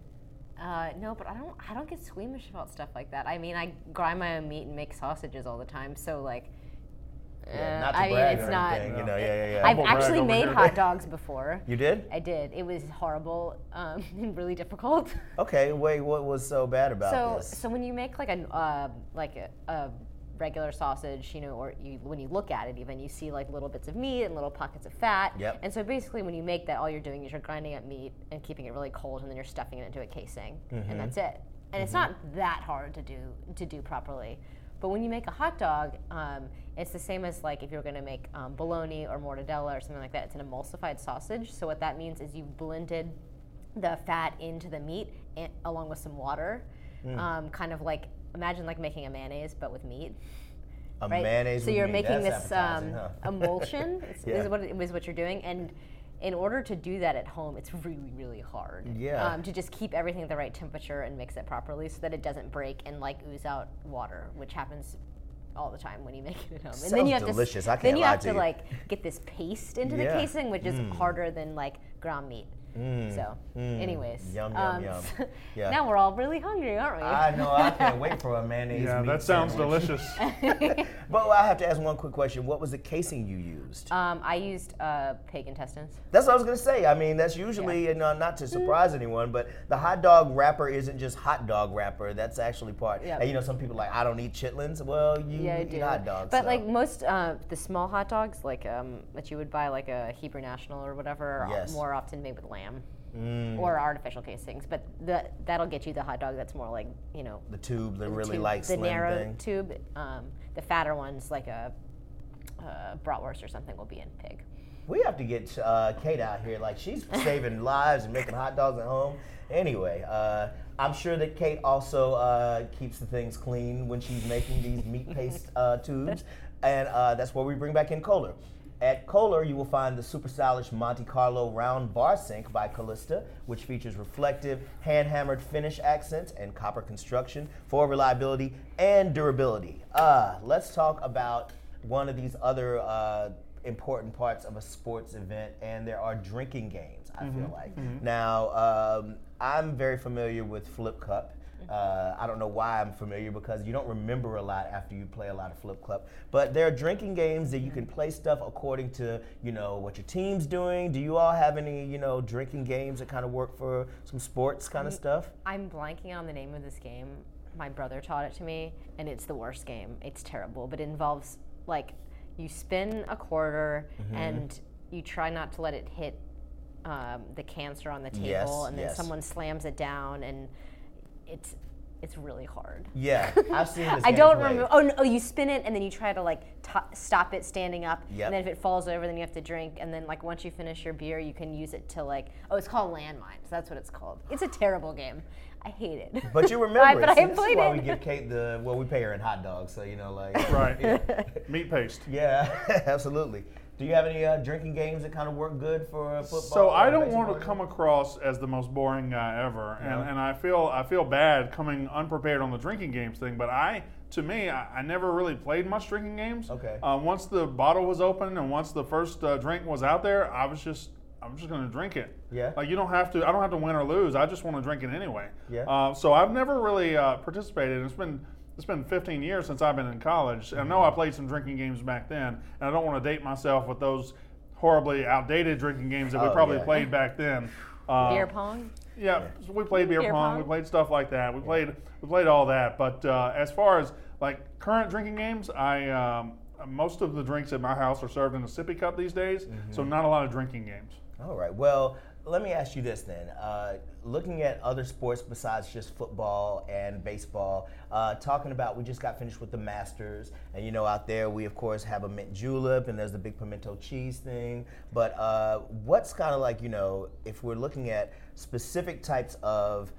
Uh, no, but I don't. I don't get squeamish about stuff like that. I mean, I grind my own meat and make sausages all the time. So like, Yeah, uh, not to I mean, brag it's or not. anything, You know, yeah, yeah, yeah. I've Humble actually made here. hot dogs before. [laughs] you did? I did. It was horrible um, [laughs] and really difficult. Okay. Wait. What was so bad about so, this? so when you make like a uh, like a, a regular sausage, you know, or you, when you look at it, even you see like little bits of meat and little pockets of fat. Yep. And so basically, when you make that, all you're doing is you're grinding up meat and keeping it really cold, and then you're stuffing it into a casing, Mm-hmm. and that's it. And it's not that hard to do to do properly. But when you make a hot dog, um, it's the same as like if you're going to make um, bologna or mortadella or something like that. It's an emulsified sausage. So what that means is you've blended the fat into the meat and, along with some water, Mm. um, kind of like imagine like making a mayonnaise but with meat. a Right? mayonnaise. So you're meat. making That's this um, huh? emulsion. [laughs] Is, Yeah. is what what you're doing, and in order to do that at home, it's really really hard. Yeah. Um, to just keep everything at the right temperature and mix it properly so that it doesn't break and like ooze out water, which happens all the time when you make it at home. and then you have delicious. to I can't then you have to to you. like get this paste into Yeah. the casing, which is Mm. harder than like ground meat. So, Mm. anyways, Yum, yum, um, yum. [laughs] Yeah. now we're all really hungry, aren't we? I know. I can't wait for a [laughs] mayonnaise. Yeah, meat that sounds sandwich. delicious. [laughs] But I have to ask one quick question. What was the casing you used? Um, I used uh, pig intestines. That's what I was gonna say. I mean, that's usually, you know, not to surprise anyone, but the hot dog wrapper isn't just hot dog wrapper. That's actually part. Yep. And you know, some people are like, I don't eat chitlins. Well, you Yeah, I eat do. hot dogs. But so. like most, uh, the small hot dogs, like um, that you would buy like a Hebrew National or whatever, are Yes. more often made with lamb Mm, or artificial casings. But the, that'll get you the hot dog that's more like you know the tube, the really tube, like the narrow thing. tube. Um, the fatter ones, like a uh, bratwurst or something, will be in pig. We have to get uh, Kate out here. Like she's [laughs] saving lives and making hot dogs at home. Anyway, uh, I'm sure that Kate also uh, keeps the things clean when she's making these meat paste uh, tubes, [laughs] and uh, that's where we bring back in Kohler. At Kohler, you will find the super stylish Monte Carlo round bar sink by Kallista, which features reflective, hand-hammered finish accents and copper construction for reliability and durability. Uh, let's talk about one of these other uh, important parts of a sports event, and there are drinking games. I feel like now um, I'm very familiar with Flip Cup. Uh, I don't know why I'm familiar because you don't remember a lot after you play a lot of Flip Cup. But there are drinking games that you can play stuff according to you know what your team's doing. Do you all have any you know drinking games that kind of work for some sports kind of stuff? I'm blanking on the name of this game. My brother taught it to me, and it's the worst game. It's terrible, but it involves like you spin a quarter Mm-hmm. and you try not to let it hit um, the canister on the table, Yes, and then yes. someone slams it down, and it's it's really hard. Yeah, I've seen this. [laughs] I don't remember. Oh no! Oh, you spin it and then you try to like to stop it standing up. Yep. And then if it falls over, then you have to drink. And then like once you finish your beer, you can use it to like oh, it's called landmines. That's what it's called. It's a terrible game. I hate it. But you [laughs] remember I- it. but I See, have this is played why it. we give Kate the well, we pay her in hot dogs, so you know, like Right. [laughs] Meat paste. Yeah, absolutely. Do you have any uh, drinking games that kind of work good for uh, football? So I don't want to come across as the most boring guy ever, and, and I feel I feel bad coming unprepared on the drinking games thing. But I, to me, I, I never really played much drinking games. Okay. Uh, once the bottle was open and once the first uh, drink was out there, I was just I'm just going to drink it. Yeah. Like you don't have to. I don't have to win or lose. I just want to drink it anyway. Yeah. Uh, so I've never really uh, participated. It's been it's been 15 years since I've been in college. I know I played some drinking games back then, and I don't want to date myself with those horribly outdated drinking games that we Oh, probably yeah. played back then. [laughs] Uh, beer pong. yeah, so we played beer, Beer pong, pong. We played stuff like that. We played we played all that. But uh, as far as like current drinking games, I um, most of the drinks at my house are served in a sippy cup these days. So Mm-hmm. not a lot of drinking games. All right. Well, let me ask you this then. Uh, looking at other sports besides just football and baseball, uh, talking about we just got finished with the Masters, and you know out there we of course have a mint julep, and there's the big pimento cheese thing. But uh, what's kind of like you know if we're looking at specific types of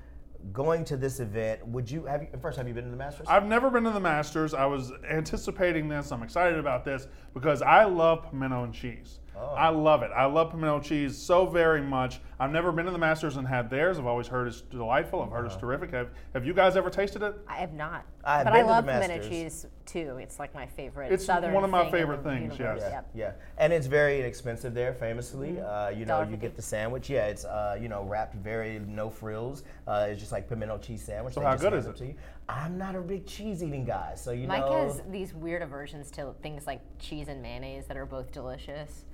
going to this event, would you have you, first have you been to the Masters? I've never been to the Masters. I was anticipating this. I'm excited about this because I love pimento and cheese. Oh. I love it. I love pimento cheese so very much. I've never been to the Masters and had theirs. I've always heard it's delightful. I've heard it's terrific. Have, have you guys ever tasted it? I have not. I have but been I to the love pimento cheese too. It's like my favorite. It's southern one of my favorite things, universe. yes. Yep. Yeah, and it's very inexpensive there. Famously, uh, you know, you $1.50. get the sandwich. Yeah, it's uh, you know wrapped very no frills. Uh, it's just like pimento cheese sandwich. So They how good is it to you. I'm not a big cheese eating guy, so you Mike know. has these weird aversions to things like cheese and mayonnaise that are both delicious.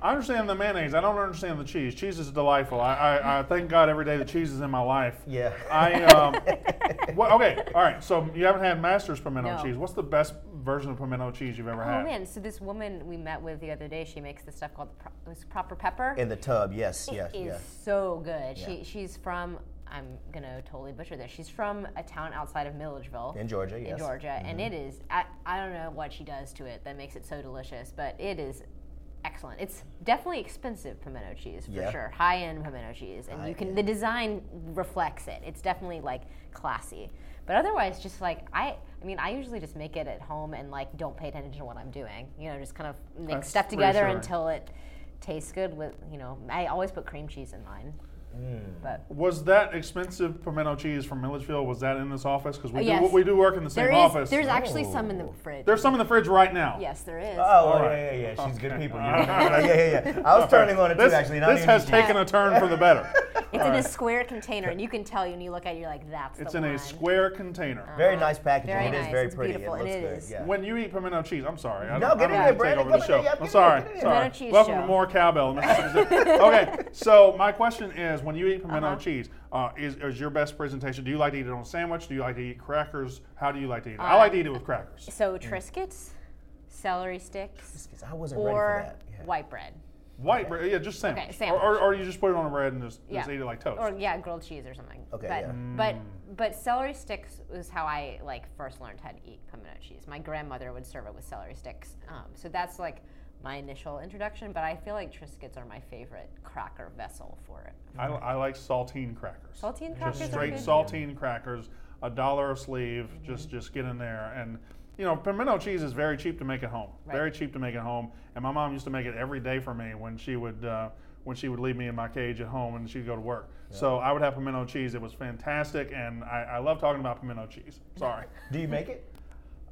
I understand the mayonnaise. I don't understand the cheese. Cheese is delightful. I, I, I thank God every day the cheese is in my life. Yeah. I um, [laughs] what, okay. All right. So you haven't had Masters pimento No. cheese. What's the best version of pimento cheese you've ever had? Oh had? man! So this woman we met with the other day, she makes this stuff called pro- it was proper pepper. in the tub, yes, It yes, is yes. so good. Yeah. She she's from I'm gonna totally butcher this. She's from a town outside of Milledgeville. In Georgia, In. Georgia, and Mm-hmm. it is I, I don't know what she does to it that makes it so delicious, but it is excellent. It's definitely expensive pimento cheese for Yeah. sure. High end pimento cheese. And you can High-end. the design reflects it. It's definitely like classy. But otherwise just like I I mean I usually just make it at home and like don't pay attention to what I'm doing. You know, just kind of mix That's stuff together until it tastes good with you know, I always put cream cheese in mine. Mm. But Was that expensive pimento cheese from Milledgeville? Was that in this office? Because we, Oh, do yes. we do work in the same there is office. there's actually some in the Oh. fridge. There's some in the fridge right now. yes, there is. Oh, All yeah, right. yeah, yeah. She's good people. [laughs] Yeah, yeah, yeah. I was turning on it This, too, actually. not this even has cheese. taken a turn for the better. [laughs] it's in a square container, and you can tell when you look at it, you're like, that's the It's the in one. a square container. Very nice packaging. Very it is nice. very It's pretty. beautiful, It and looks it good. is. Yeah. When you eat pimento cheese, I'm sorry. I No, don't, get I in don't there, mean to take Brandon. over Come the in show. there. Yep, I'm get sorry. in there, get in sorry. there. Pimento cheese Welcome show. to more cowbell. [laughs] Okay, so my question is, when you eat pimento Uh-huh. cheese, uh, is, is your best presentation? Do you like to eat it on a sandwich? Do you like to eat crackers? How do you like to eat it? I Uh, like to eat it with crackers. So Triscuits, celery sticks, I wasn't ready or for that. Yeah. white bread. White bread, yeah, just sandwich. Okay, Or, sandwich. or, or you just put it on a bread and just, just Yeah. eat it like toast. Or yeah, grilled cheese or something. Okay, but, yeah. But but celery sticks was how I like first learned how to eat pimento cheese. My grandmother would serve it with celery sticks. Um, so that's like my initial introduction. But I feel like Triscuits are my favorite cracker vessel for it. I, I like saltine crackers. Saltine crackers Just are straight good. saltine crackers, a dollar a sleeve. Just just get in there and. You know, pimento cheese is very cheap to make at home. Right. Very cheap to make at home. And my mom used to make it every day for me when she would uh, when she would leave me in my cage at home and she'd go to work. So I would have pimento cheese. It was fantastic, and I, I love talking about pimento cheese. Sorry. [laughs] Do you make it?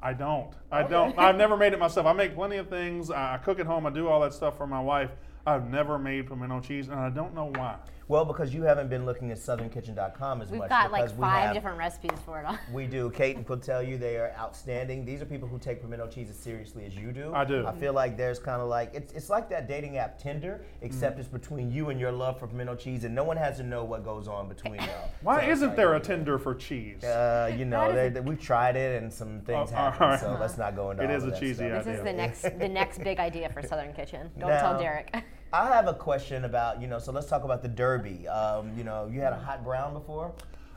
I don't. I don't. I've never made it [laughs] myself. I make plenty of things. I, I cook at home. I do all that stuff for my wife. I've never made pimento cheese, and I don't know why. Well, because you haven't been looking at SouthernKitchen.com as We've much. got like because we five have- different recipes for it. all. [laughs] We do. Kate will tell you they are outstanding. These are people who take pimento cheese as seriously as you do. I do. I feel like there's kind of like it's, it's like that dating app Tinder, Mm. except it's between you and your love for pimento cheese, and no one has to know what goes on between [laughs] y'all. Why So isn't like, there a Tinder for cheese? Uh, you know, they, they- we've tried it and some things Oh, happen, alright. so let's not go into It all is of a that cheesy stuff. This is the next the next big idea for Southern Kitchen. [laughs] Don't Now- tell Derek. I have a question about, you know, so let's talk about the Derby. Um, you know, you had a hot brown before?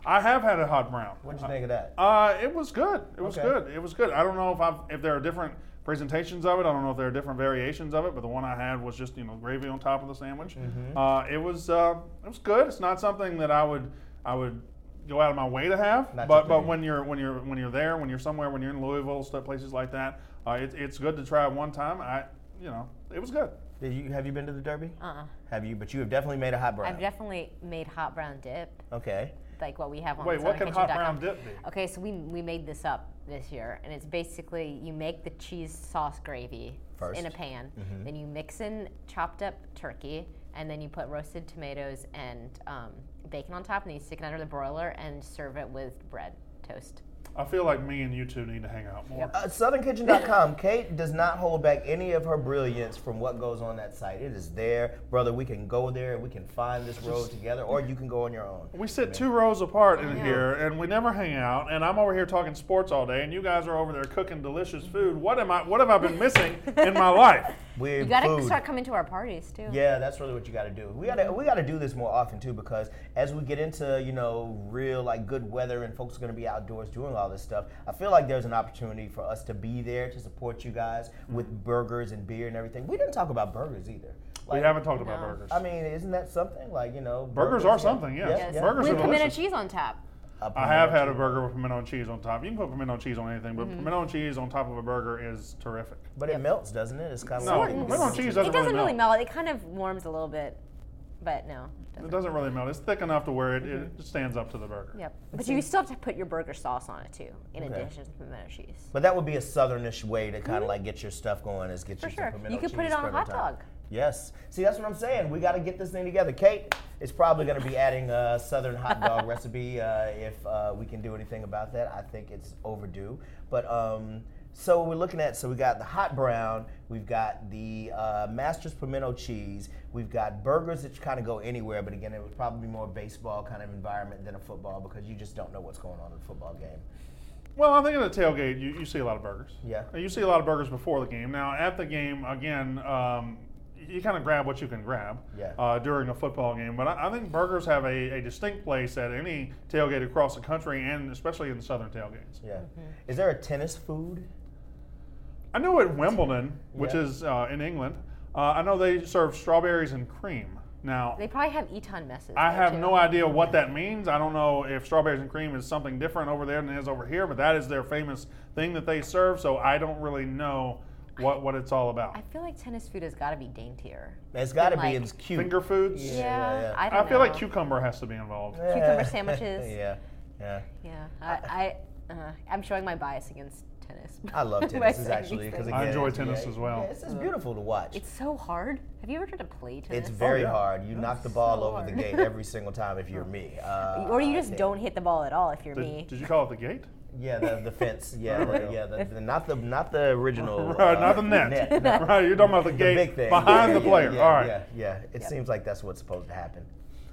I have had a hot brown. What'd you think of that? Uh, it was good. It was Okay. good. It was good. I don't know if I've, if there are different presentations of it. I don't know if there are different variations of it, but the one I had was just you know gravy on top of the sandwich. Mm-hmm. Uh, it was uh, it was good. It's not something that I would I would go out of my way to have, Not but but when you're when you're when you're there, when you're somewhere, when you're in Louisville, stuff places like that, uh, it, it's good to try it one time. I you know it was good. Did you have you been to the Derby? Uh-uh. Have you? But you have definitely made a hot brown. I've definitely made hot brown dip, okay. like what we have on Wait, what can hot brown dip be? Okay, so we, we made this up this year, and it's basically you make the cheese sauce gravy First. in a pan, Mm-hmm. then you mix in chopped up turkey, and then you put roasted tomatoes and um, bacon on top, and then you stick it under the broiler and serve it with bread toast. I feel like me and you two need to hang out more. Uh, SouthernKitchen.com. Kate does not hold back any of her brilliance from what goes on that site. It is there, brother. We can go there and we can find this road together, or you can go on your own. We sit two rows apart in here, and we never hang out. And I'm over here talking sports all day, and you guys are over there cooking delicious food. What am I? What have I been missing in my life? Weird You gotta food. start coming to our parties too. Yeah, that's really what you got to do. We got to we got to do this more often too because as we get into you know real like good weather and folks are going to be outdoors doing all this stuff, I feel like there's an opportunity for us to be there to support you guys mm-hmm. with burgers and beer and everything. We didn't talk about burgers either. We haven't talked about No. burgers. I mean, isn't that something like you know? Burgers are yeah. something, yes. Yeah, yeah. Burgers With are pimento cheese on top. A I have pimento had a burger with pimento and cheese on top. You can put pimento cheese on anything, Mm-hmm. but pimento and cheese on top of a burger is terrific. but it melts, doesn't it? It's kind of No, like pimento and cheese doesn't, It doesn't really melt. melt. It kind of warms a little bit, but no. It doesn't really melt. It's thick enough to where it, it stands up to the burger. Yep. But you still have to put your burger sauce on it too, in Okay. addition to the pimento cheese. But that would be a southernish way to kind of like get your stuff going is get Mm-hmm. For you some sure. pimento You could put cheese it on a hot top. dog. Yes. See, that's what I'm saying. We got to get this thing together. Kate is probably going to be adding a southern hot dog [laughs] recipe uh, if uh, we can do anything about that. I think it's overdue. But um, so we're looking at so we got the hot brown, we've got the uh, Masters pimento cheese, we've got burgers that kind of go anywhere. But again, it would probably be more baseball kind of environment than a football because you just don't know what's going on in a football game. Well, I think at the tailgate, you, you see a lot of burgers. Yeah. You see a lot of burgers before the game. Now, at the game, again, um, you kind of grab what you can grab Yeah. uh, during a football game. But I, I think burgers have a, a distinct place at any tailgate across the country, and especially in the southern tailgates. Yeah. Is there a tennis food? I know at Wimbledon, which Yeah. is uh, in England, uh, I know they serve strawberries and cream. Now, They probably have Eton messes. I have too. no idea what that means. I don't know if strawberries and cream is something different over there than it is over here, but that is their famous thing that they serve. So I don't really know what, what it's all about. I feel like tennis food has got to be daintier. It's got to Like- be. It's cute. Finger foods. Yeah, Yeah, yeah, yeah. I I, don't feel know. like cucumber has to be involved. Cucumber [laughs] sandwiches. yeah, yeah. Yeah, I, I uh, I'm showing my bias against tennis. I love [laughs] tennis saying actually because. I enjoy tennis as well. Yeah, it's, it's beautiful to watch. it's so hard. Have you ever tried to play tennis? It's very yeah. hard. You knock the ball so over the gate every single time if you're me. Uh, [laughs] or you just think- don't hit the ball at all if you're Did, me. did you call it the gate? Yeah, the, the fence. [laughs] Yeah, the, yeah. The, the, not the not the original. [laughs] Right, uh, not the net. no. [laughs] right, you're talking about the The gate big thing behind Yeah, the yeah, player. Yeah, All right. Yeah, yeah. It seems like that's what's supposed to happen.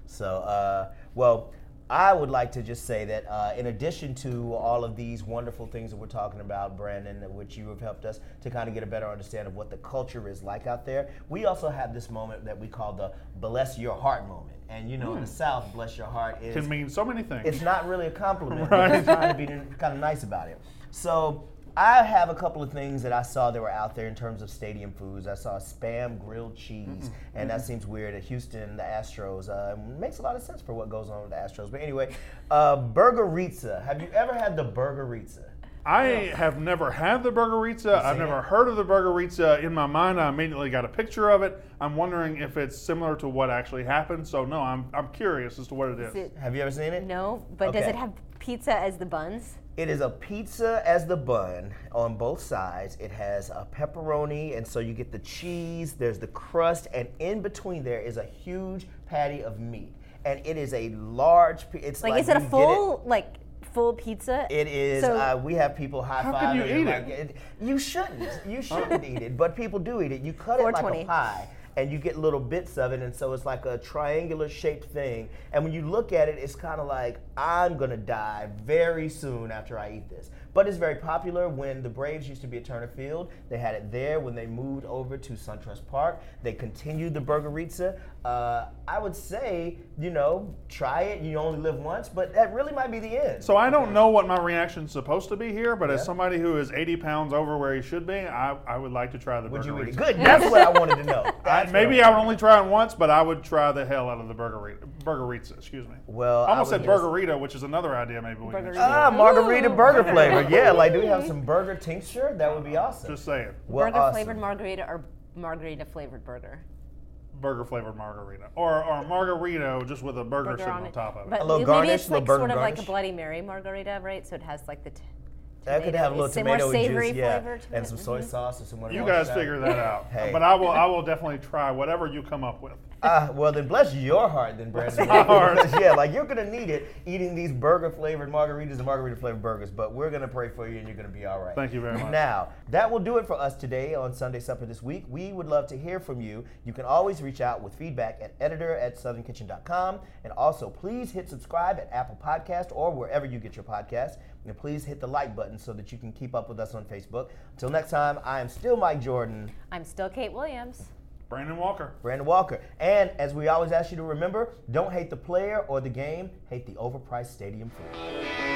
So, uh, well, I would like to just say that uh, in addition to all of these wonderful things that we're talking about, Brandon, which you have helped us to kind of get a better understanding of what the culture is like out there, we also have this moment that we call the bless your heart moment. And you know, in the South, bless your heart is Can mean so many things. it's not really a compliment. [laughs] We're trying to be kind of nice about it. So I have a couple of things that I saw that were out there in terms of stadium foods. I saw spam grilled cheese, and that seems weird. At Houston, the Astros uh, makes a lot of sense for what goes on with the Astros. But anyway, uh, burgeritza. Have you ever had the burgeritza? I have never had the burgeritza. I've never it? heard of the burgeritza. In my mind, I immediately got a picture of it. I'm wondering if it's similar to what actually happened. So no, I'm, I'm curious as to what it is. Is it- Have you ever seen it? no, but does it have pizza as the buns? It is a pizza as the bun on both sides. It has a pepperoni, and so you get the cheese, there's the crust, and in between there is a huge patty of meat. And it is a large. pi- It's Like, like is it a you get full like full pizza? It is. So- uh, we have people high How five. can you eat like, it? You shouldn't. You shouldn't eat it, but people do eat it. You cut it like a pie, and you get little bits of it, and so it's like a triangular shaped thing. And when you look at it, it's kind of like I'm gonna die very soon after I eat this. But it's very popular. When the Braves used to be at Turner Field, they had it there. When they moved over to SunTrust Park, they continued the Burgeritza. Uh, I would say, you know, try it. You only live once, but that really might be the end. So I don't know what my reaction's supposed to be here, but as somebody who is 80 pounds over where he should be, I, I would like to try the would you eat it? Good. That's what I wanted to know. [laughs] I, maybe I would only try it once, but I would try the hell out of the burgerita. Burgeritza, excuse me. Well, I almost I said would just- burgerita, which is another idea maybe we can Burgerita. Ah, margarita Ooh. burger flavor. Yeah, like do we have some burger tincture? That would be awesome. Just saying. Well, burger awesome. flavored margarita or margarita flavored burger. Burger flavored margarita. Or, or a margarito just with a burger, Burger sitting on on, top of it. But A little maybe garnish, it's little like sort of like a. Bloody Mary margarita, right? So it has like the. T- That could have a little it's a more tomato savory juice, yeah, flavor and some soy Mhm. sauce or some. Whatever. You guys figure that out. [laughs] Hey. But I will I will definitely try whatever you come up with. Ah, [laughs] well then bless your heart then, [laughs] Brandon. my heart. yeah, like you're gonna need it eating these burger flavored margaritas and margarita flavored burgers, but we're gonna pray for you and you're gonna be all right. Thank you very much. Now, that will do it for us today on Sunday Supper this week. We would love to hear from you. You can always reach out with feedback at editor at southernkitchen.com. And also, please hit subscribe at Apple Podcast or wherever you get your podcasts. And please hit the like button so that you can keep up with us on Facebook. Until next time, I am still Mike Jordan. I'm still Kate Williams. Brandon Walker. Brandon Walker. And as we always ask you to remember, don't hate the player or the game, hate the overpriced stadium food.